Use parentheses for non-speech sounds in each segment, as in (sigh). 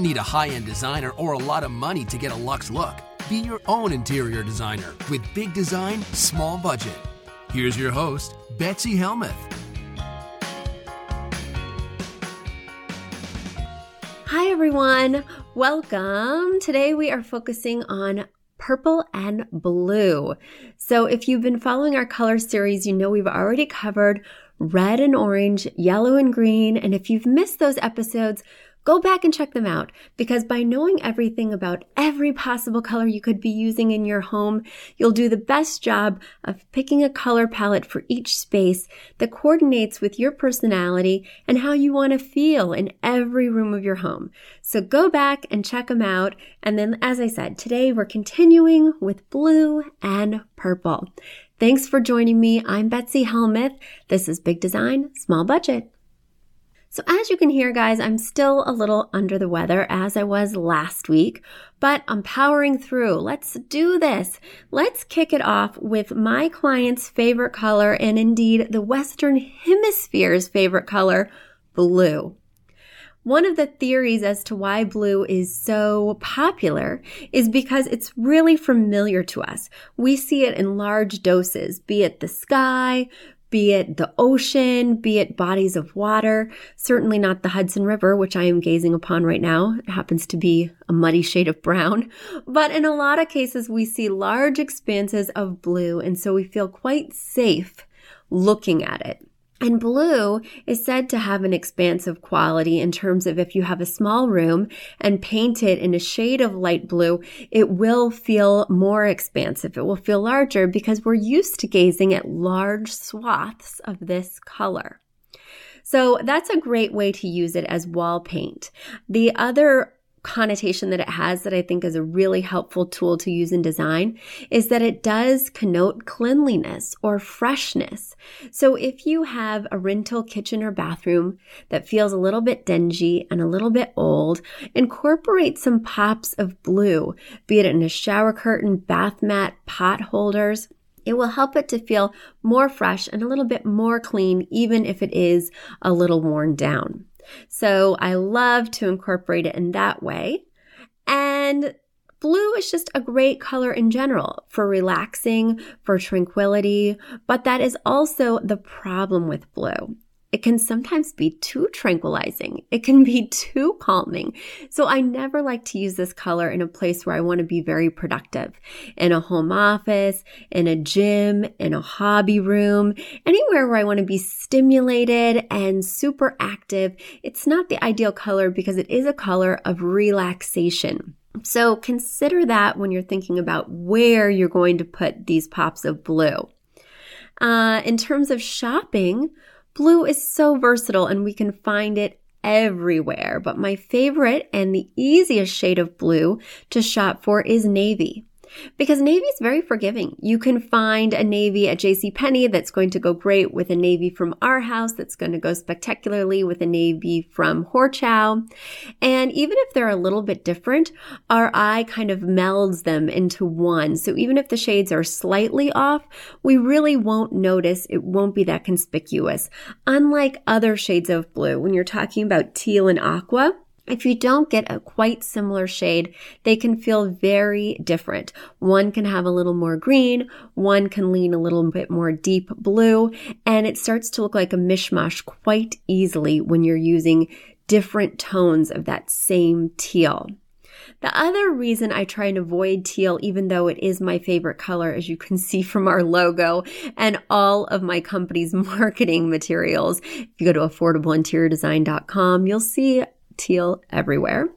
Don't need a high end designer or a lot of money to get a luxe look. Be your own interior designer with big design, small budget. Here's your host, Betsy Helmuth. Hi, everyone. Welcome. Today we are focusing on purple and blue. So, if you've been following our color series, you know we've already covered red and orange, yellow and green. And if you've missed those episodes, Go back and check them out because by knowing everything about every possible color you could be using in your home, you'll do the best job of picking a color palette for each space that coordinates with your personality and how you want to feel in every room of your home. So go back and check them out. And then, as I said, today we're continuing with blue and purple. Thanks for joining me. I'm Betsy Helmuth. This is Big Design, Small Budget. So as you can hear, guys, I'm still a little under the weather as I was last week, but I'm powering through. Let's do this. Let's kick it off with my client's favorite color and indeed the Western Hemisphere's favorite color, blue. One of the theories as to why blue is so popular is because it's really familiar to us. We see it in large doses, be it the sky, be it the ocean, be it bodies of water, certainly not the Hudson River, which I am gazing upon right now. It happens to be a muddy shade of brown. (laughs) But in a lot of cases, we see large expanses of blue, and so we feel quite safe looking at it. And blue is said to have an expansive quality in terms of if you have a small room and paint it in a shade of light blue, it will feel more expansive. It will feel larger because we're used to gazing at large swaths of this color. So that's a great way to use it as wall paint. The other connotation that it has that I think is a really helpful tool to use in design is that it does connote cleanliness or freshness. So if you have a rental kitchen or bathroom that feels a little bit dingy and a little bit old, incorporate some pops of blue, be it in a shower curtain, bath mat, pot holders. It will help it to feel more fresh and a little bit more clean, even if it is a little worn down. So I love to incorporate it in that way. And Blue is just a great color in general for relaxing, for tranquility, but that is also the problem with blue. It can sometimes be too tranquilizing. It can be (laughs) too calming. So I never like to use this color in a place where I want to be very productive. In a home office, in a gym, in a hobby room, anywhere where I want to be stimulated and super active. It's not the ideal color because it is a color of relaxation. So consider that when you're thinking about where you're going to put these pops of blue. Uh, in terms of shopping, Blue is so versatile and we can find it everywhere, but my favorite and the easiest shade of blue to shop for is navy because navy is very forgiving. You can find a navy at J.C. Penney that's going to go great with a navy from our house that's going to go spectacularly with a navy from Horchow. And even if they're a little bit different, our eye kind of melds them into one. So even if the shades are slightly off, we really won't notice. It won't be that conspicuous. Unlike other shades of blue, when you're talking about teal and aqua, If you don't get a quite similar shade, they can feel very different. One can have a little more green, one can lean a little bit more deep blue, and it starts to look like a mishmash quite easily when you're using different tones of that same teal. The other reason I try and avoid teal, even though it is my favorite color, as you can (laughs) see from our logo and all of my company's (laughs) marketing materials, if you go to affordableinteriordesign.com, you'll see teal everywhere.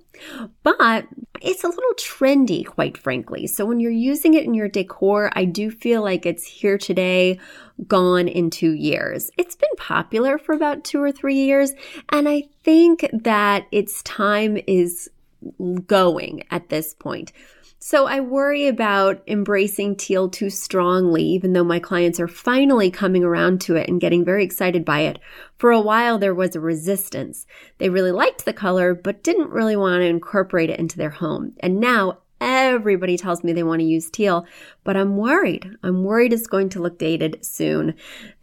But it's a little trendy, quite frankly. So when you're using it in your decor, I do feel like it's here today, gone in two years. It's been popular for about two or three years. And I think that its time is going at this point. So I worry about embracing teal too strongly, even though my clients are finally coming around to it and getting very excited by it. For a while, there was a resistance. They really liked the color, but didn't really want to incorporate it into their home. And now everybody tells me they want to use teal, but I'm worried. I'm worried it's going to look dated soon.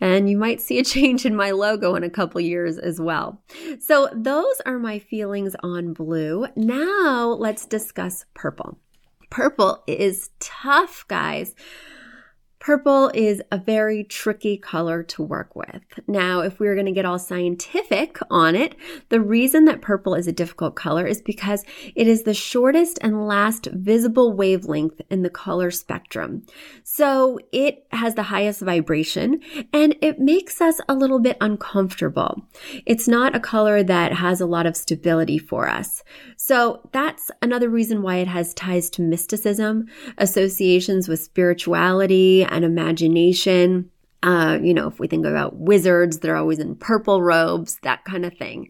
And you might see a (laughs) change in my logo in a couple years as well. So those are my feelings on blue. Now let's discuss purple. Purple is tough, guys. Purple is a very tricky color to work with. Now, if we were going to get all scientific on it, the reason that purple is a difficult color is because it is the shortest and last visible wavelength in the color spectrum. So it has the highest vibration and it makes us a little bit uncomfortable. It's not a color that has a lot of stability for us. So that's another reason why it has ties to mysticism, associations with spirituality and imagination. Uh, you know, if we think about wizards, they're always in purple robes, that kind of thing.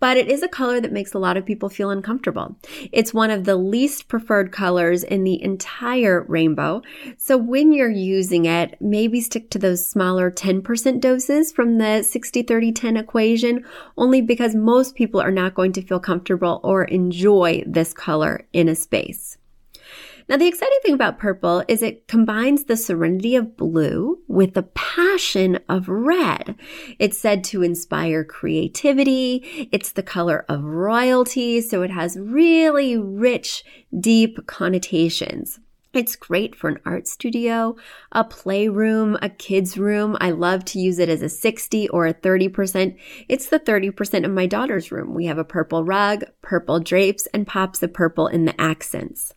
But it is a color that makes a lot of people feel uncomfortable. It's one of the least preferred colors in the entire rainbow. So when you're using it, maybe stick to those smaller 10% doses from the 60 30 10 equation, only because most people are not going to feel comfortable or enjoy this color in a space. Now, the exciting thing about purple is it combines the serenity of blue with the passion of red. It's said to inspire creativity. It's the color of royalty, so it has really rich, deep connotations. It's great for an art studio, a playroom, a kid's room. I love to use it as a 60 or a 30%. It's the 30% of my daughter's room. We have a purple rug, purple drapes, and pops of purple in the accents.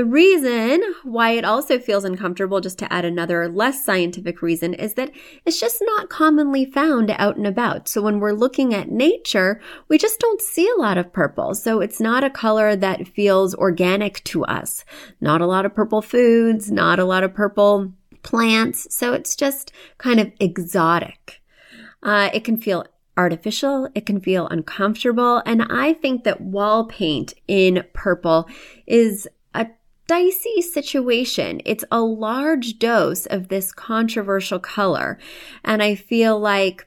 The reason why it also feels uncomfortable, just to add another less scientific reason, is that it's just not commonly found out and about. So when we're looking at nature, we just don't see a lot of purple. So it's not a color that feels organic to us. Not a lot of purple foods, not a lot of purple plants. So it's just kind of exotic. Uh, it can feel artificial. It can feel uncomfortable. And I think that wall paint in purple is dicey situation. It's a large dose of this controversial color. And I feel like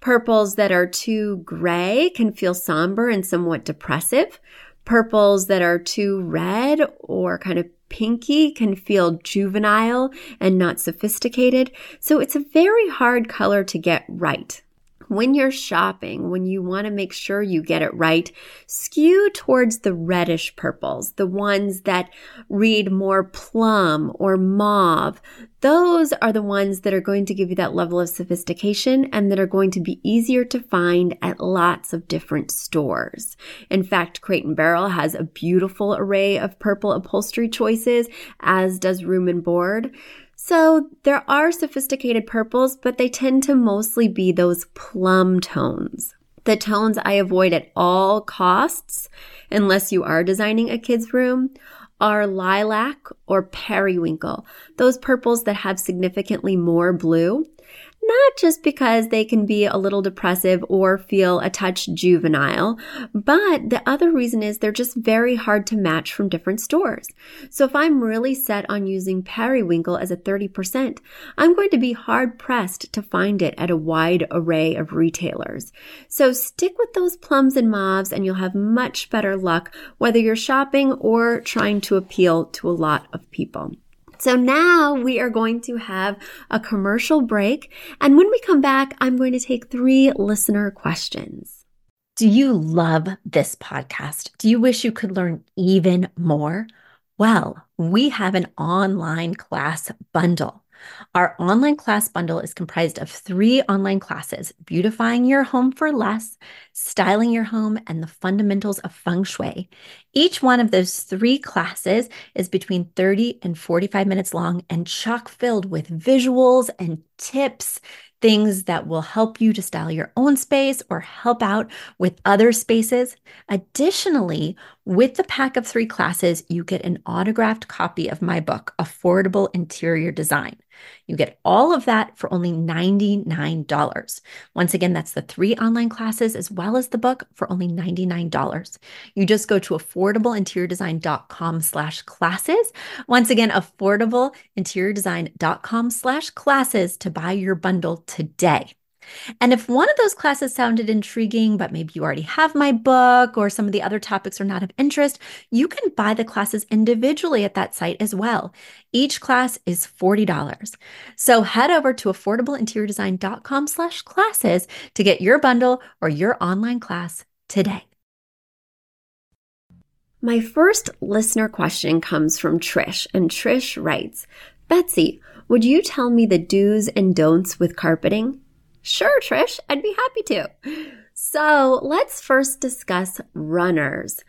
purples that are too gray can feel somber and somewhat depressive. Purples that are too red or kind of pinky can feel juvenile and not sophisticated. So it's a very hard color to get right when you're shopping, when you want to make sure you get it right, skew towards the reddish purples, the ones that read more plum or mauve. Those are the ones that are going to give you that level of sophistication and that are going to be easier to find at lots of different stores. In fact, Crate and Barrel has a beautiful array of purple upholstery choices, as does Room and Board. So there are sophisticated purples, but they tend to mostly be those plum tones. The tones I avoid at all costs, unless you are designing a kid's room, are lilac or periwinkle, those purples that have significantly more blue not just because they can be a little depressive or feel a touch juvenile, but the other reason is they're just very hard to match from different stores. So if I'm really set on using periwinkle as a 30%, I'm going to be hard pressed to find it at a wide array of retailers. So stick with those plums and mauves and you'll have much better luck whether you're shopping or trying to appeal to a lot of people. So now we are going to have a commercial break. And when we come back, I'm going to take three listener questions. Do you love this podcast? Do you wish you could learn even more? Well, we have an online class bundle. Our online class bundle is comprised of three online classes beautifying your home for less, styling your home, and the fundamentals of feng shui. Each one of those three classes is between 30 and 45 minutes long and chock filled with visuals and tips things that will help you to style your own space or help out with other spaces. Additionally, with the pack of three classes, you get an autographed copy of my book, Affordable Interior Design. You get all of that for only $99. Once again, that's the three online classes as well as the book for only $99. You just go to affordableinteriordesign.com slash classes. Once again, affordableinteriordesign.com slash classes to buy your bundle today. And if one of those classes sounded intriguing, but maybe you already have my book or some of the other topics are not of interest, you can buy the classes individually at that site as well. Each class is $40. So head over to affordableinteriordesign.com slash classes to get your bundle or your online class today. My first listener question comes from Trish, and Trish writes, Betsy, would you tell me the do's and don'ts with carpeting? Sure, Trish, I'd be happy to. So let's first discuss runners.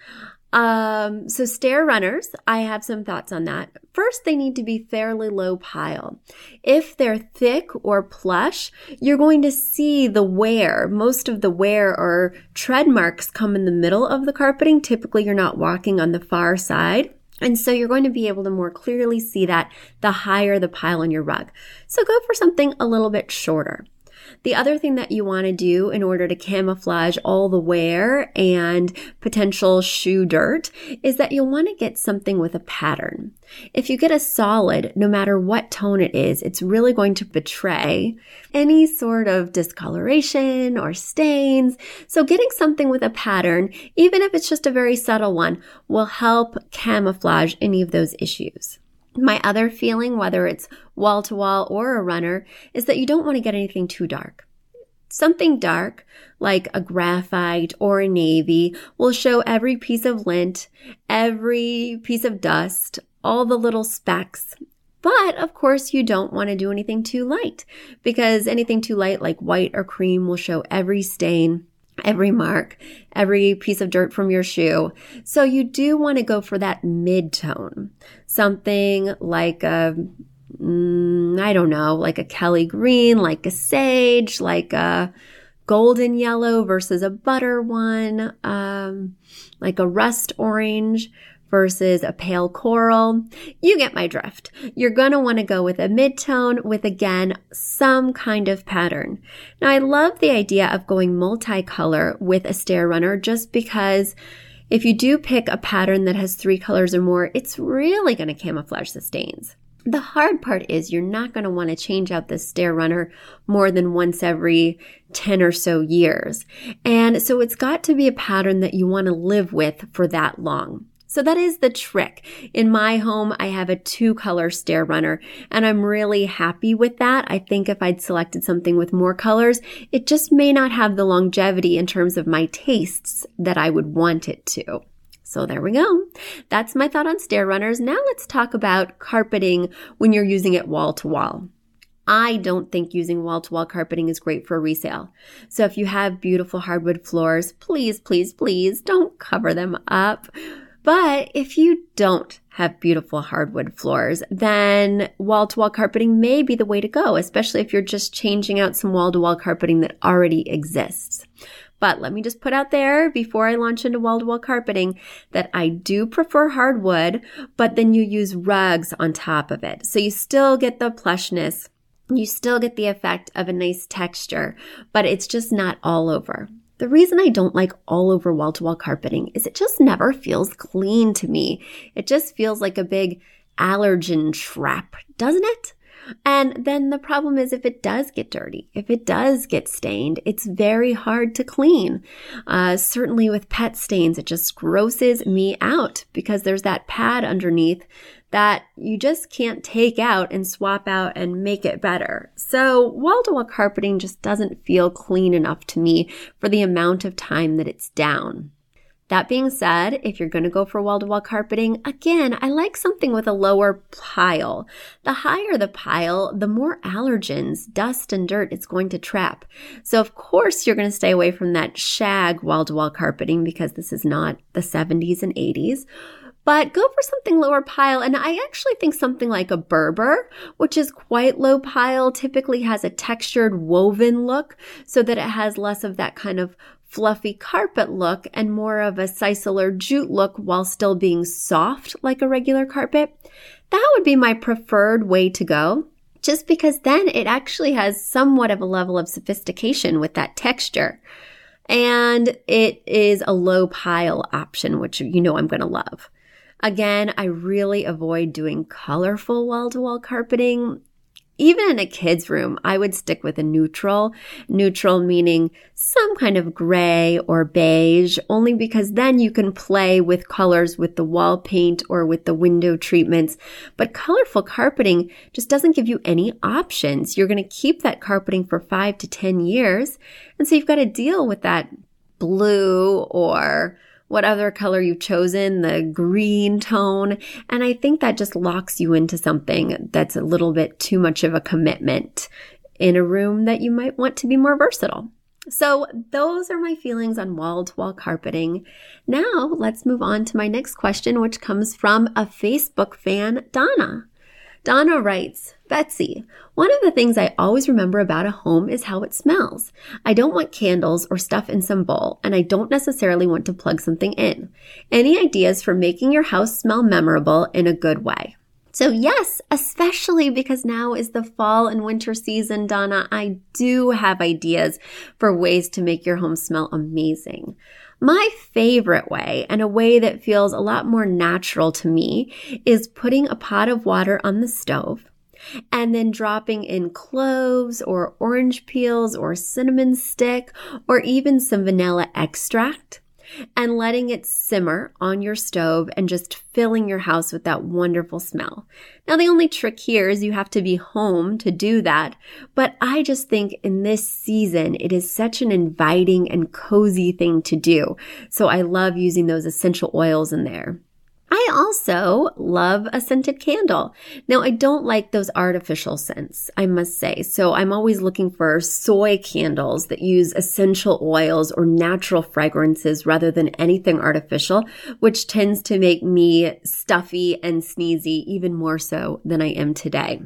Um, so stair runners, I have some thoughts on that. First, they need to be fairly low pile. If they're thick or plush, you're going to see the wear. Most of the wear or tread marks come in the middle of the carpeting. Typically, you're not walking on the far side. And so you're going to be able to more clearly see that the higher the pile on your rug. So go for something a little bit shorter. The other thing that you want to do in order to camouflage all the wear and potential shoe dirt is that you'll want to get something with a pattern. If you get a solid, no matter what tone it is, it's really going to betray any sort of discoloration or stains. So getting something with a pattern, even if it's just a very subtle one, will help camouflage any of those issues. My other feeling, whether it's wall to wall or a runner, is that you don't want to get anything too dark. Something dark, like a graphite or a navy, will show every piece of lint, every piece of dust, all the little specks. But of course, you don't want to do anything too light because anything too light, like white or cream, will show every stain every mark, every piece of dirt from your shoe. So you do want to go for that mid tone, something like a, mm, I don't know, like a Kelly green, like a sage, like a golden yellow versus a butter one, um, like a rust orange versus a pale coral. You get my drift. You're going to want to go with a mid-tone with again, some kind of pattern. Now I love the idea of going multicolor with a stair runner just because if you do pick a pattern that has three colors or more, it's really going to camouflage the stains. The hard part is you're not going to want to change out this stair runner more than once every 10 or so years. And so it's got to be a pattern that you want to live with for that long. So that is the trick. In my home, I have a two color stair runner and I'm really happy with that. I think if I'd selected something with more colors, it just may not have the longevity in terms of my tastes that I would want it to. So there we go. That's my thought on stair runners. Now let's talk about carpeting when you're using it wall to wall. I don't think using wall to wall carpeting is great for resale. So if you have beautiful hardwood floors, please, please, please don't cover them up. But if you don't have beautiful hardwood floors, then wall to wall carpeting may be the way to go, especially if you're just changing out some wall to wall carpeting that already exists. But let me just put out there before I launch into wall to wall carpeting that I do prefer hardwood, but then you use rugs on top of it. So you still get the plushness. You still get the effect of a nice texture, but it's just not all over. The reason I don't like all over wall to wall carpeting is it just never feels clean to me. It just feels like a big allergen trap, doesn't it? And then the problem is if it does get dirty, if it does get stained, it's very hard to clean. Uh, certainly with pet stains, it just grosses me out because there's that pad underneath that you just can't take out and swap out and make it better. So wall to wall carpeting just doesn't feel clean enough to me for the amount of time that it's down. That being said, if you're going to go for wall to wall carpeting, again, I like something with a lower pile. The higher the pile, the more allergens, dust, and dirt it's going to trap. So, of course, you're going to stay away from that shag wall to wall carpeting because this is not the 70s and 80s but go for something lower pile. And I actually think something like a Berber, which is quite low pile, typically has a textured woven look so that it has less of that kind of fluffy carpet look and more of a sisal or jute look while still being soft like a regular carpet, that would be my preferred way to go. Just because then it actually has somewhat of a level of sophistication with that texture. And it is a low pile option, which you know I'm going to love. Again, I really avoid doing colorful wall to wall carpeting even in a kid's room, I would stick with a neutral. Neutral meaning some kind of gray or beige, only because then you can play with colors with the wall paint or with the window treatments. But colorful carpeting just doesn't give you any options. You're going to keep that carpeting for five to 10 years. And so you've got to deal with that blue or what other color you've chosen, the green tone. And I think that just locks you into something that's a little bit too much of a commitment in a room that you might want to be more versatile. So those are my feelings on wall to wall carpeting. Now let's move on to my next question, which comes from a Facebook fan, Donna. Donna writes, Betsy, one of the things I always remember about a home is how it smells. I don't want candles or stuff in some bowl, and I don't necessarily want to plug something in. Any ideas for making your house smell memorable in a good way? So, yes, especially because now is the fall and winter season, Donna, I do have ideas for ways to make your home smell amazing. My favorite way, and a way that feels a lot more natural to me, is putting a pot of water on the stove and then dropping in cloves or orange peels or cinnamon stick or even some vanilla extract and letting it simmer on your stove and just filling your house with that wonderful smell. Now, the only trick here is you have to be home to do that, but I just think in this season, it is such an inviting and cozy thing to do. So I love using those essential oils in there. I also love a scented candle. Now, I don't like those artificial scents, I must say. So I'm always looking for soy candles that use essential oils or natural fragrances rather than anything artificial, which tends to make me stuffy and sneezy even more so than I am today.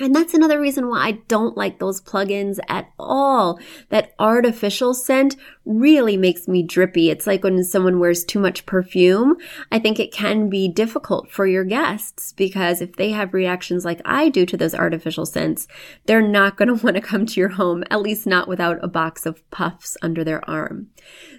And that's another reason why I don't like those plugins at all. That artificial scent really makes me drippy. It's like when someone wears too much perfume. I think it can be difficult for your guests because if they have reactions like I do to those artificial scents, they're not going (laughs) to want to come to your home, at least not without a box of puffs under their arm.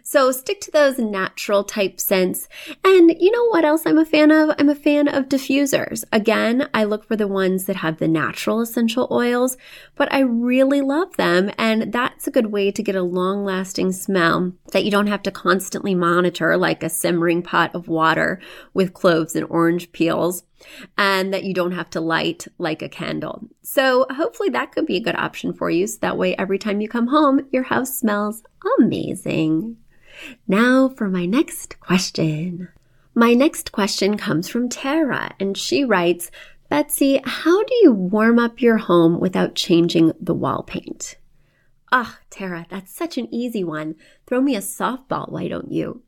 So stick to those natural type scents. And you know what else I'm a fan of? I'm a fan of diffusers. Again, I look for the ones that have the natural essential oils, but I really love them. And that's a good way to get a long lasting smell that you don't have to constantly monitor like a simmering pot of water with cloves and orange peels and that you don't have to light like a candle. So hopefully that could be a good option for you. So that way every time you come home, your house smells amazing. Now for my next question. My next question comes from Tara, and she writes, Betsy, how do you warm up your home without changing the wall paint? Ah, Tara, that's such an easy one. Throw me a softball, why don't you?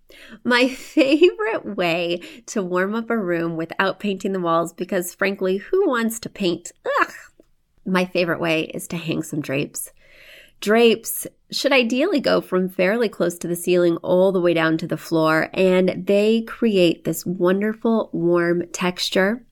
My (laughs) favorite way to warm up a room without painting the walls, because frankly, who wants to paint? Ugh. My favorite way is to hang some drapes. Drapes should ideally go from fairly close to the ceiling all the way down to the floor, and they create this wonderful warm texture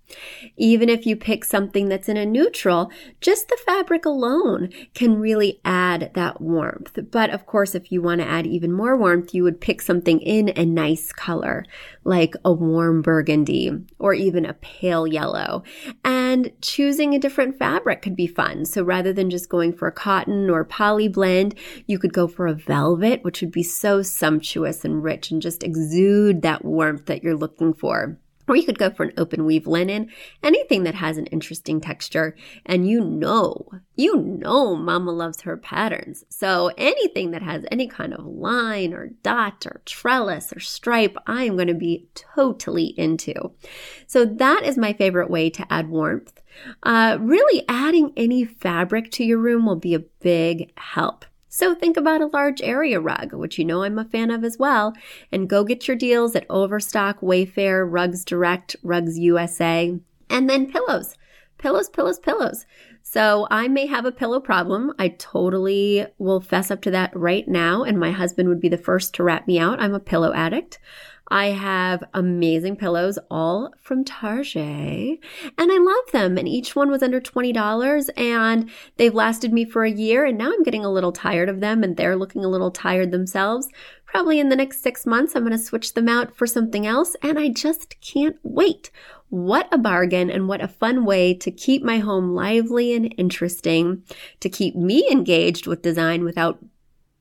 even if you pick something that's in a neutral, just the fabric alone can really add that warmth. But of course, if you want to add even more warmth, you would pick something in a nice color, like a warm burgundy or even a pale yellow. And choosing a different fabric could be fun. So rather than just going for a cotton or poly blend, you could go for a velvet, which would be so sumptuous and rich and just exude that warmth that you're looking for. Or you could go for an open weave linen, anything that has an interesting texture. And you know, you know, mama loves her patterns. So anything that has any kind of line or dot or trellis or stripe, I am going to be totally into. So that is my favorite way to add warmth. Uh, really adding any fabric to your room will be a big help. So think about a large area rug, which you know I'm a fan of as well, and go get your deals at Overstock, Wayfair, Rugs Direct, Rugs USA, and then pillows. Pillows, pillows, pillows. So I may have a pillow problem. I totally will fess up to that right now, and my husband would be the first to rat me out. I'm a pillow addict. I have amazing pillows, all from Target, and I love them. And each one was under $20, and they've lasted me for a year. And now I'm getting a little tired of them, and they're looking a little tired themselves. Probably in the next six months, I'm going to switch them out for something else, and I just can't wait. What a bargain and what a fun way to keep my home lively and interesting, to keep me engaged with design without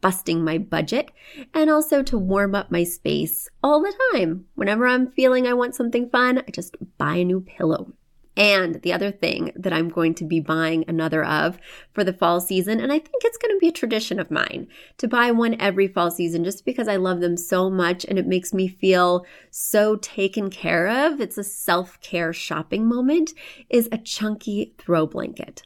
busting my budget, and also to warm up my space all the time. Whenever I'm feeling I want something fun, I just buy a new pillow. And the other thing that I'm going to be buying another of for the fall season, and I think it's going to be a tradition of mine to buy one every fall season just because I love them so much and it makes me feel so taken care of. It's a self care shopping moment, is a chunky throw blanket.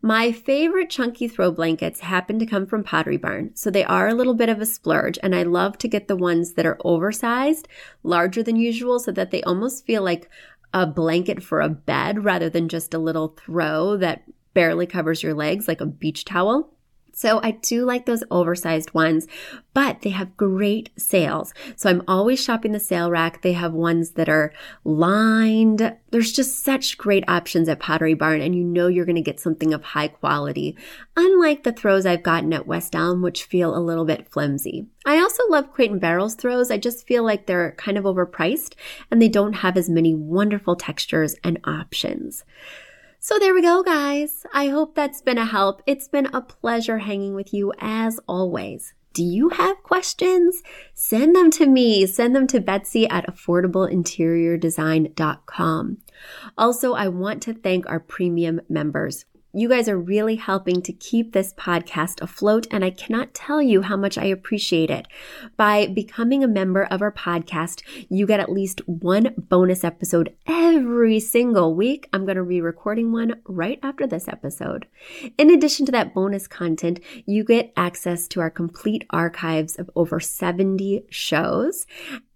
My favorite chunky throw blankets happen to come from Pottery Barn, so they are a little bit of a splurge, and I love to get the ones that are oversized, larger than usual, so that they almost feel like a blanket for a bed rather than just a little throw that barely covers your legs like a beach towel. So I do like those oversized ones, but they have great sales. So I'm always shopping the sale rack. They have ones that are lined. There's just such great options at Pottery Barn and you know you're going to get something of high quality. Unlike the throws I've gotten at West Elm, which feel a little bit flimsy. I also love Crate and Barrel's throws. I just feel like they're kind of overpriced and they don't have as many wonderful textures and options. So there we go, guys. I hope that's been a help. It's been a pleasure hanging with you as always. Do you have questions? Send them to me. Send them to Betsy at affordableinteriordesign.com. Also, I want to thank our premium members. You guys are really helping to keep this podcast afloat, and I cannot tell you how much I appreciate it. By becoming a member of our podcast, you get at least one bonus episode every single week. I'm going to be recording one right after this episode. In addition to that bonus content, you get access to our complete archives of over 70 shows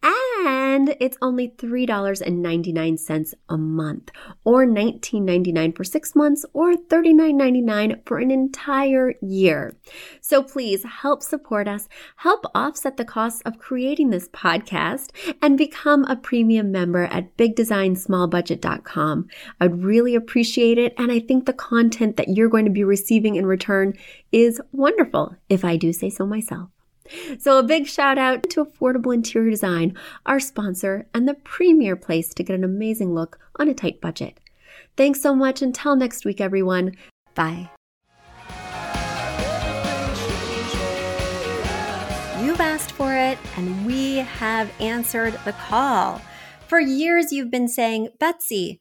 and it's only $3.99 a month or $19.99 for six months or $39.99 for an entire year. So please help support us, help offset the costs of creating this podcast and become a premium member at bigdesignsmallbudget.com. I'd really appreciate it. And I think the content that you're going to be receiving in return is wonderful, if I do say so myself. So, a big shout out to Affordable Interior Design, our sponsor, and the premier place to get an amazing look on a tight budget. Thanks so much. Until next week, everyone. Bye. You've asked for it, and we have answered the call. For years, you've been saying, Betsy,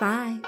Bye.